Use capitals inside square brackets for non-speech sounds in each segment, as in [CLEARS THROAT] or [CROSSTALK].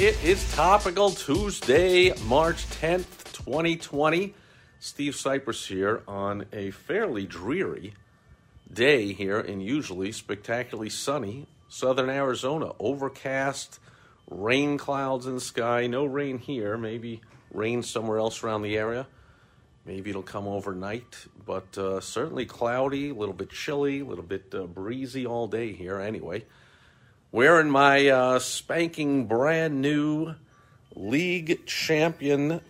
It is Topical Tuesday, March 10th, 2020. Steve Sipress here on a fairly dreary day here in usually spectacularly sunny southern Arizona. Overcast, rain clouds in the sky. No rain here, maybe rain somewhere else around the area. Maybe it'll come overnight, but uh, certainly cloudy, a little bit chilly, a little bit uh, breezy all day here anyway wearing my uh, spanking brand new league champion.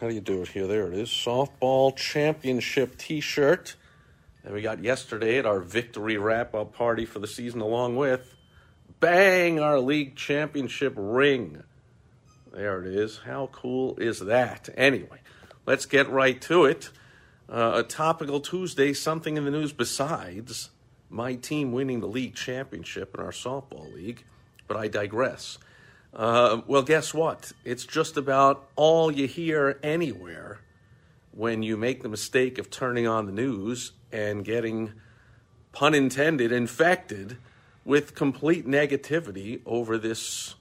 How do you do it here? There it is. Softball championship t shirt that we got yesterday at our victory wrap up party for the season, along with bang, our league championship ring. There it is. How cool is that? Anyway, let's get right to it. Uh, a topical Tuesday, something in the news besides my team winning the league championship in our softball league, but I digress. Uh, well, guess what? It's just about all you hear anywhere when you make the mistake of turning on the news and getting, pun intended, infected with complete negativity over this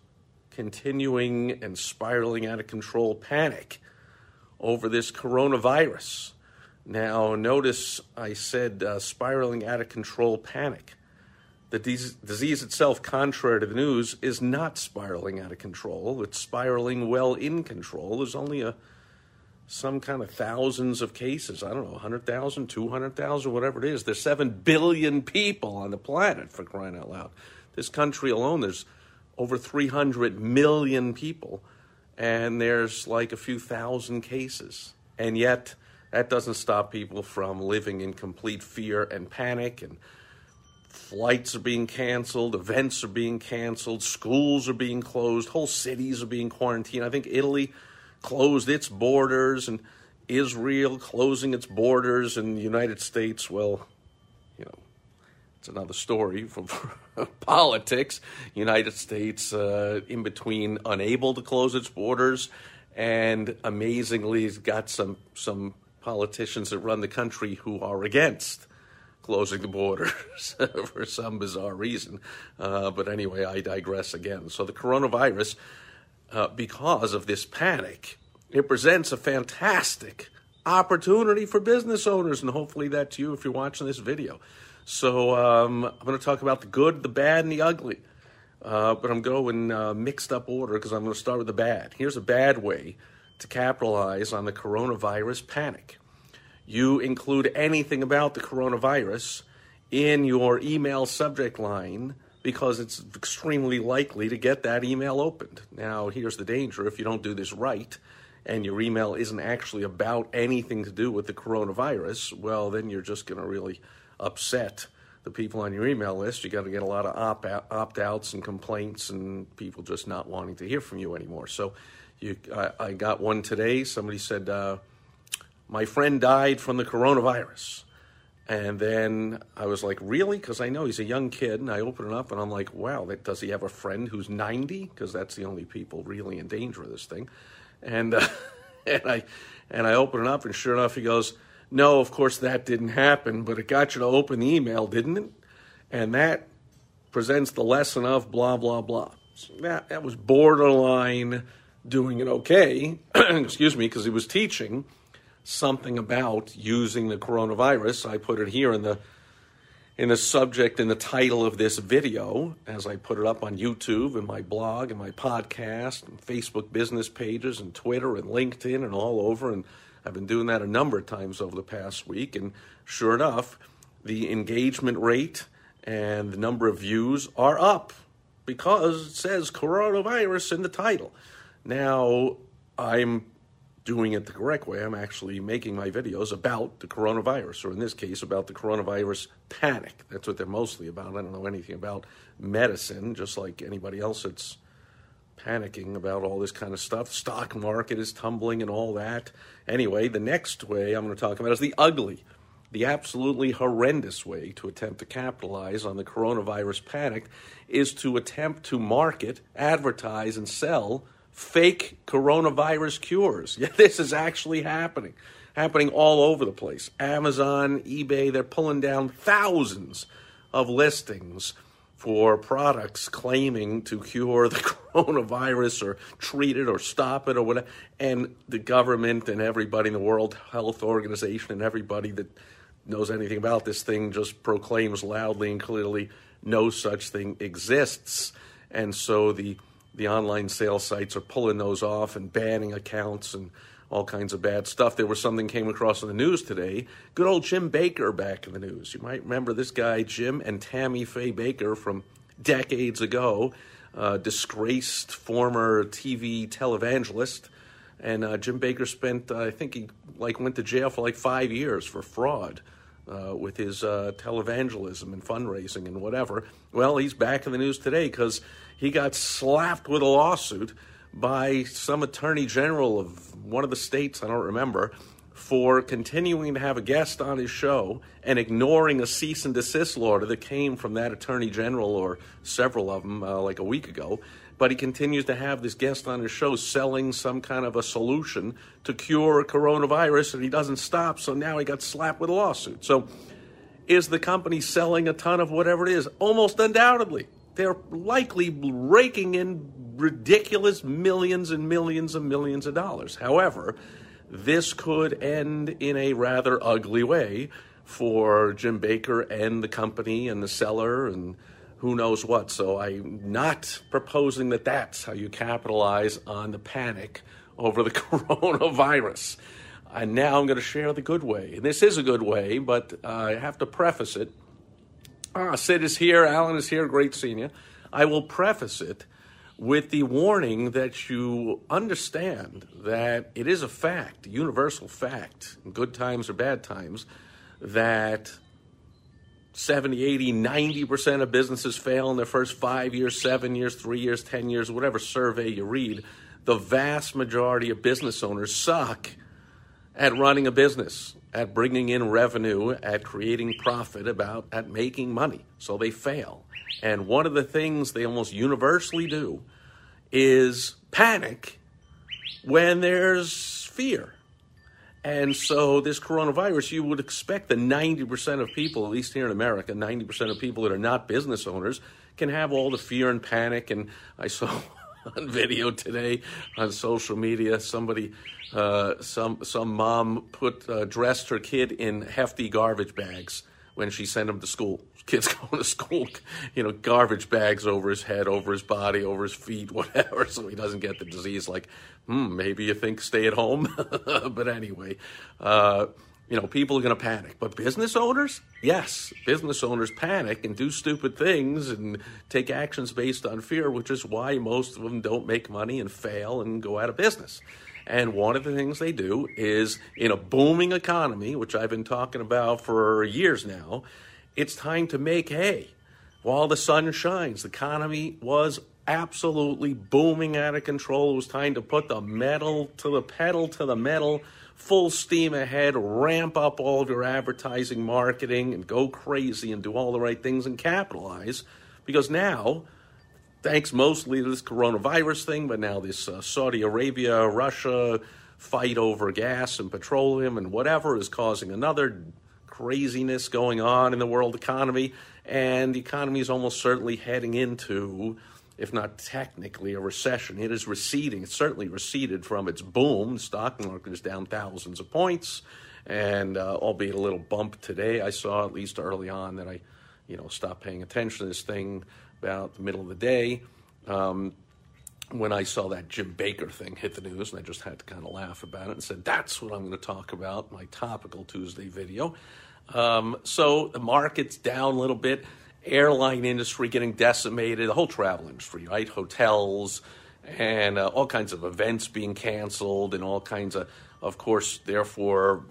continuing and spiraling out of control panic over this coronavirus. Now, notice I said uh, spiraling out of control panic. The disease itself, contrary to the news, is not spiraling out of control. It's spiraling well in control. There's only a some kind of thousands of cases. I don't know, 100,000, 200,000, whatever it is. There's 7 billion people on the planet, for crying out loud. This country alone, there's over 300 million people, and there's like a few thousand cases. And yet, that doesn't stop people from living in complete fear and panic and flights are being canceled, events are being canceled, schools are being closed, whole cities are being quarantined. I think Italy closed its borders and Israel closing its borders and the United States, well, you know, it's another story from [LAUGHS] politics. United States uh, in between unable to close its borders and amazingly has got some some politicians that run the country who are against closing the borders [LAUGHS] for some bizarre reason. Uh, but anyway, I digress again. So the coronavirus, uh, because of this panic, it presents a fantastic opportunity for business owners, and hopefully that's you if you're watching this video. So um, I'm going to talk about the good, the bad, and the ugly. Uh, but I'm going uh, mixed up order because I'm going to start with the bad. Here's a bad way to capitalize on the coronavirus panic. You include anything about the coronavirus in your email subject line because it's extremely likely to get that email opened. Now, here's the danger if you don't do this right and your email isn't actually about anything to do with the coronavirus, well, then you're just going to really upset the people on your email list. You're going to get a lot of opt outs and complaints and people just not wanting to hear from you anymore. So, you, I, I got one today. Somebody said, uh, My friend died from the coronavirus. And then I was like, Really? Because I know he's a young kid. And I open it up and I'm like, Wow, that, does he have a friend who's 90? Because that's the only people really in danger of this thing. And, uh, [LAUGHS] and, I, and I open it up, and sure enough, he goes, No, of course that didn't happen, but it got you to open the email, didn't it? And that presents the lesson of blah, blah, blah. So that, that was borderline doing it okay, [CLEARS THROAT] excuse me, because he was teaching something about using the coronavirus. I put it here in the in the subject in the title of this video as I put it up on YouTube and my blog and my podcast and Facebook business pages and Twitter and LinkedIn and all over and I've been doing that a number of times over the past week and sure enough the engagement rate and the number of views are up because it says coronavirus in the title. Now, I'm doing it the correct way. I'm actually making my videos about the coronavirus, or in this case, about the coronavirus panic. That's what they're mostly about. I don't know anything about medicine, just like anybody else that's panicking about all this kind of stuff. Stock market is tumbling and all that. Anyway, the next way I'm going to talk about is the ugly, the absolutely horrendous way to attempt to capitalize on the coronavirus panic is to attempt to market, advertise, and sell fake coronavirus cures. [LAUGHS] This is actually happening. Happening all over the place. Amazon, eBay, they're pulling down thousands of listings for products claiming to cure the [LAUGHS] coronavirus or treat it or stop it or whatever. And the government and everybody in the World Health Organization and everybody that knows anything about this thing just proclaims loudly and clearly no such thing exists. And so the the online sales sites are pulling those off and banning accounts and all kinds of bad stuff. There was something came across in the news today. Good old Jim Bakker back in the news. You might remember this guy, Jim and Tammy Faye Bakker from decades ago, uh, disgraced former TV televangelist. And uh, Jim Bakker spent, uh, I think he like went to jail for like five years for fraud. Uh, with his uh, televangelism and fundraising and whatever. Well, he's back in the news today because he got slapped with a lawsuit by some attorney general of one of the states, I don't remember, for continuing to have a guest on his show and ignoring a cease and desist order that came from that attorney general or several of them uh, like a week ago. But he continues to have this guest on his show selling some kind of a solution to cure coronavirus, and he doesn't stop. So now he got slapped with a lawsuit. So is the company selling a ton of whatever it is? Almost undoubtedly they're likely raking in ridiculous millions and millions and millions of dollars. However, this could end in a rather ugly way for Jim Bakker and the company and the seller and who knows what. So I'm not proposing that that's how you capitalize on the panic over the [LAUGHS] coronavirus. And now I'm going to share the good way. And this is a good way, but uh, I have to preface it Ah, Sid is here, Alan is here, great seeing you. I will preface it with the warning that you understand that it is a fact, a universal fact, good times or bad times, that 70, 80, 90% of businesses fail in their first five years, seven years, three years, 10 years, whatever survey you read. The vast majority of business owners suck at running a business at bringing in revenue, at creating profit, about at making money. So they fail. And one of the things they almost universally do is panic when there's fear. And so this coronavirus, you would expect that 90% of people, at least here in America, 90% of people that are not business owners can have all the fear and panic. And I saw [LAUGHS] on video today on social media somebody uh, some some mom put uh, dressed her kid in hefty garbage bags when she sent him to school. Kid's [LAUGHS] going to school, you know, garbage bags over his head, over his body, over his feet, [LAUGHS] whatever, so he doesn't get the disease. Like, hmm, maybe you think stay at home, [LAUGHS] but anyway, uh, you know, people are going to panic. But business owners, yes, business owners panic and do stupid things and take actions based on fear, which is why most of them don't make money and fail and go out of business. And one of the things they do is in a booming economy, which I've been talking about for years now, it's time to make hay while the sun shines. The economy was absolutely booming out of control. It was time to put the metal to the pedal to the metal, full steam ahead, ramp up all of your advertising, marketing, and go crazy and do all the right things and capitalize. Because now thanks mostly to this coronavirus thing, but now this uh, Saudi Arabia, Russia fight over gas and petroleum and whatever is causing another craziness going on in the world economy. And the economy is almost certainly heading into, if not technically, a recession. It is receding. It's certainly receded from its boom. The stock market is down thousands of points. And uh, albeit a little bump today, I saw at least early on that I, you know, stopped paying attention to this thing about the middle of the day um, when I saw that Jim Bakker thing hit the news, and I just had to kind of laugh about it and said, that's what I'm going to talk about, my topical Tuesday video. Um, so the market's down a little bit, airline industry getting decimated, the whole travel industry, right? Hotels and uh, all kinds of events being canceled, and all kinds of, of course, therefore,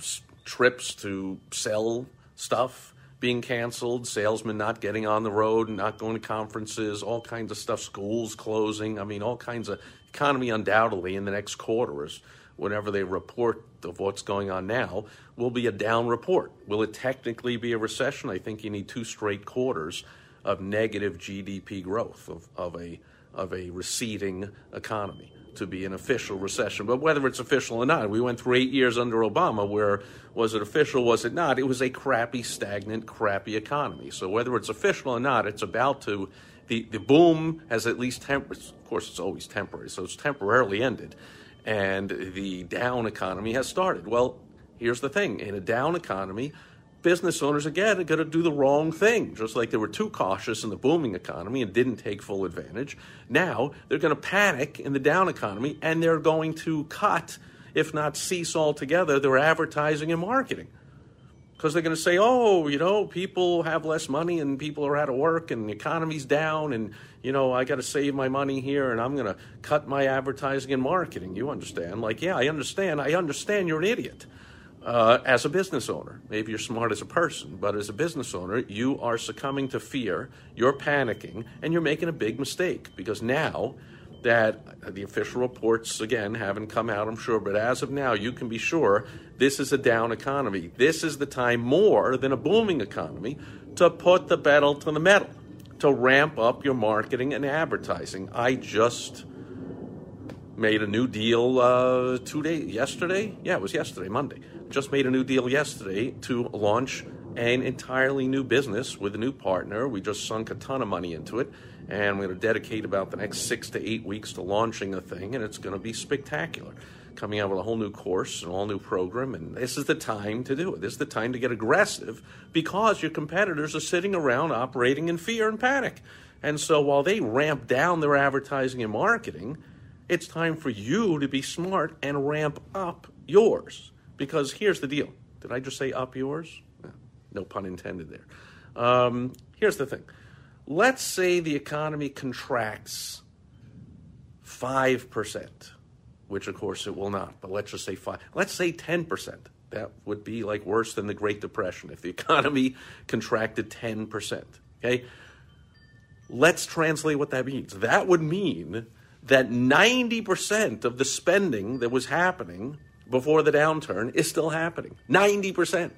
trips to sell stuff being canceled, salesmen not getting on the road, and not going to conferences, all kinds of stuff, schools closing. I mean, all kinds of economy undoubtedly in the next quarters, whenever they report of what's going on now, will be a down report. Will it technically be a recession? I think you need two straight quarters of negative GDP growth of, of a of a receding economy to be an official recession. But whether it's official or not, we went through eight years under Obama where was it official, was it not? It was a crappy, stagnant, crappy economy. So whether it's official or not, it's about to. The, the boom has at least temporary, of course, it's always temporary, so it's temporarily ended. And the down economy has started. Well, here's the thing in a down economy, business owners, again, are going to do the wrong thing. Just like they were too cautious in the booming economy and didn't take full advantage. Now they're going to panic in the down economy and they're going to cut, if not cease altogether, their advertising and marketing. Because they're going to say, oh, you know, people have less money and people are out of work and the economy's down and, you know, I got to save my money here and I'm going to cut my advertising and marketing. You understand? Like, yeah, I understand. I understand you're an idiot uh, as a business owner. Maybe you're smart as a person, but as a business owner, you are succumbing to fear, you're panicking, and you're making a big mistake because now that the official reports, again, haven't come out, I'm sure, but as of now, you can be sure this is a down economy. This is the time more than a booming economy to put the pedal to the metal, to ramp up your marketing and advertising. I just made a new deal uh, two days yesterday. Yeah, it was yesterday, Monday just made a new deal yesterday to launch an entirely new business with a new partner. We just sunk a ton of money into it, and we're going to dedicate about the next six to eight weeks to launching the thing, and it's going to be spectacular. Coming out with a whole new course, an all new program, and this is the time to do it. This is the time to get aggressive because your competitors are sitting around operating in fear and panic. And so while they ramp down their advertising and marketing, it's time for you to be smart and ramp up yours. Because here's the deal. Did I just say up yours? No pun intended there. Um, here's the thing. Let's say the economy contracts 5%, which of course it will not, but let's just say 5. Let's say 10%. That would be like worse than the Great Depression if the [LAUGHS] economy contracted 10%. Okay? Let's translate what that means. That would mean that 90% of the spending that was happening before the downturn is still happening. 90%.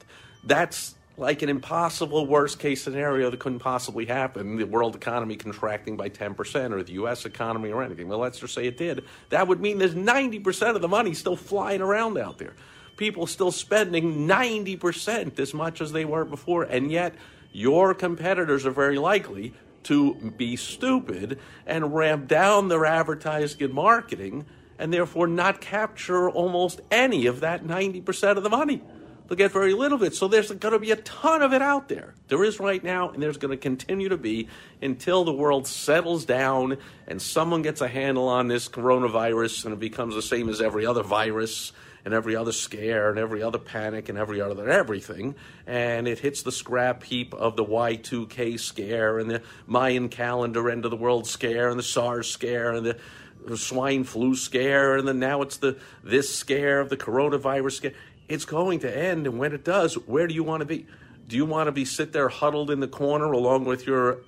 That's like an impossible worst case scenario that couldn't possibly happen the world economy contracting by 10% or the US economy or anything. Well, let's just say it did. That would mean there's 90% of the money still flying around out there. People still spending 90% as much as they were before, and yet your competitors are very likely to be stupid and ramp down their advertising and marketing and therefore not capture almost any of that 90% of the money. They'll get very little of it. So there's going to be a ton of it out there. There is right now, and there's going to continue to be until the world settles down and someone gets a handle on this coronavirus and it becomes the same as every other virus and every other scare and every other panic and every other everything. And it hits the scrap heap of the Y2K scare and the Mayan calendar end of the world scare and the SARS scare and the the swine flu scare, and then now it's the this scare of the coronavirus scare. It's going to end, and when it does, where do you want to be? Do you want to be sit there huddled in the corner along with your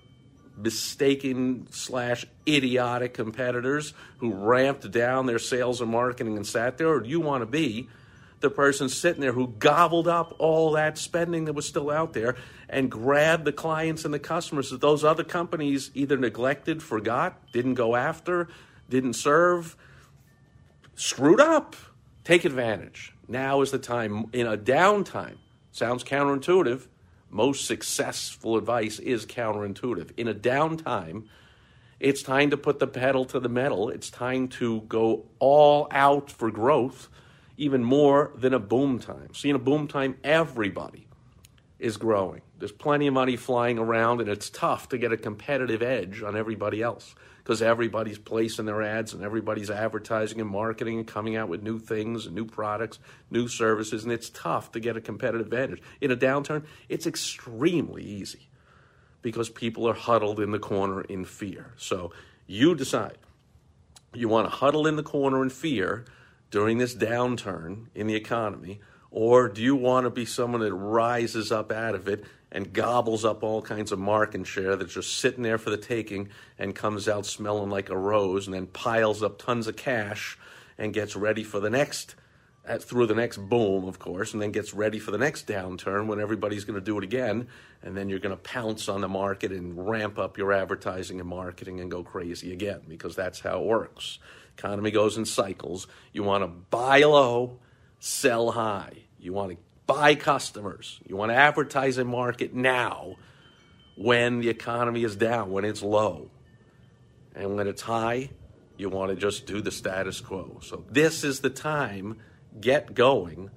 mistaken slash idiotic competitors who ramped down their sales and marketing and sat there, or do you want to be the person sitting there who gobbled up all that spending that was still out there and grabbed the clients and the customers that those other companies either neglected, forgot, didn't go after, didn't serve, screwed up. Take advantage. Now is the time in a downtime. Sounds counterintuitive. Most successful advice is counterintuitive. In a downtime, it's time to put the pedal to the metal. It's time to go all out for growth, even more than a boom time. See, in a boom time, everybody is growing. There's plenty of money flying around, and it's tough to get a competitive edge on everybody else because everybody's placing their ads and everybody's advertising and marketing and coming out with new things and new products, new services, and it's tough to get a competitive advantage. In a downturn, it's extremely easy because people are huddled in the corner in fear. So you decide. You want to huddle in the corner in fear during this downturn in the economy, Or do you want to be someone that rises up out of it and gobbles up all kinds of market share that's just sitting there for the taking and comes out smelling like a rose and then piles up tons of cash and gets ready for the next uh, through the next boom, of course, and then gets ready for the next downturn when everybody's going to do it again, and then you're going to pounce on the market and ramp up your advertising and marketing and go crazy again because that's how it works. Economy goes in cycles. You want to buy low, sell high. You want to buy customers. You want to advertise and market now when the economy is down, when it's low. And when it's high, you want to just do the status quo. So this is the time. Get going.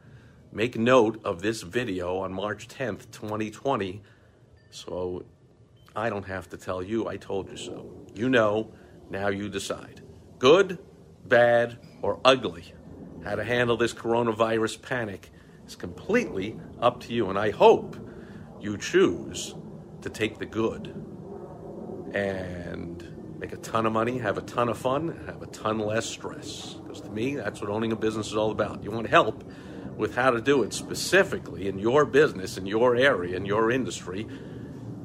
Make note of this video on March 10th, 2020. So I don't have to tell you, I told you so. You know, now you decide. Good, bad, or ugly. How to handle this coronavirus panic is completely up to you. And I hope you choose to take the good and make a ton of money, have a ton of fun, and have a ton less stress. Because to me, that's what owning a business is all about. You want help with how to do it specifically in your business, in your area, in your industry.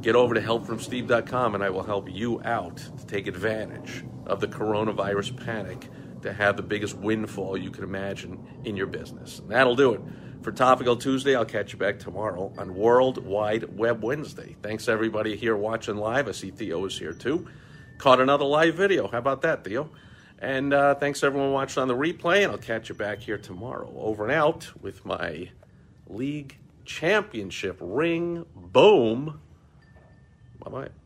Get over to helpfromsteve.com and I will help you out to take advantage of the coronavirus panic to have the biggest windfall you can imagine in your business. And that'll do it for Topical Tuesday. I'll catch you back tomorrow on World Wide Web Wednesday. Thanks everybody here watching live. I see Theo is here too. Caught another live video. How about that, Theo? And uh, thanks everyone watching on the replay, and I'll catch you back here tomorrow. Over and out with my league championship ring. Boom. Bye bye.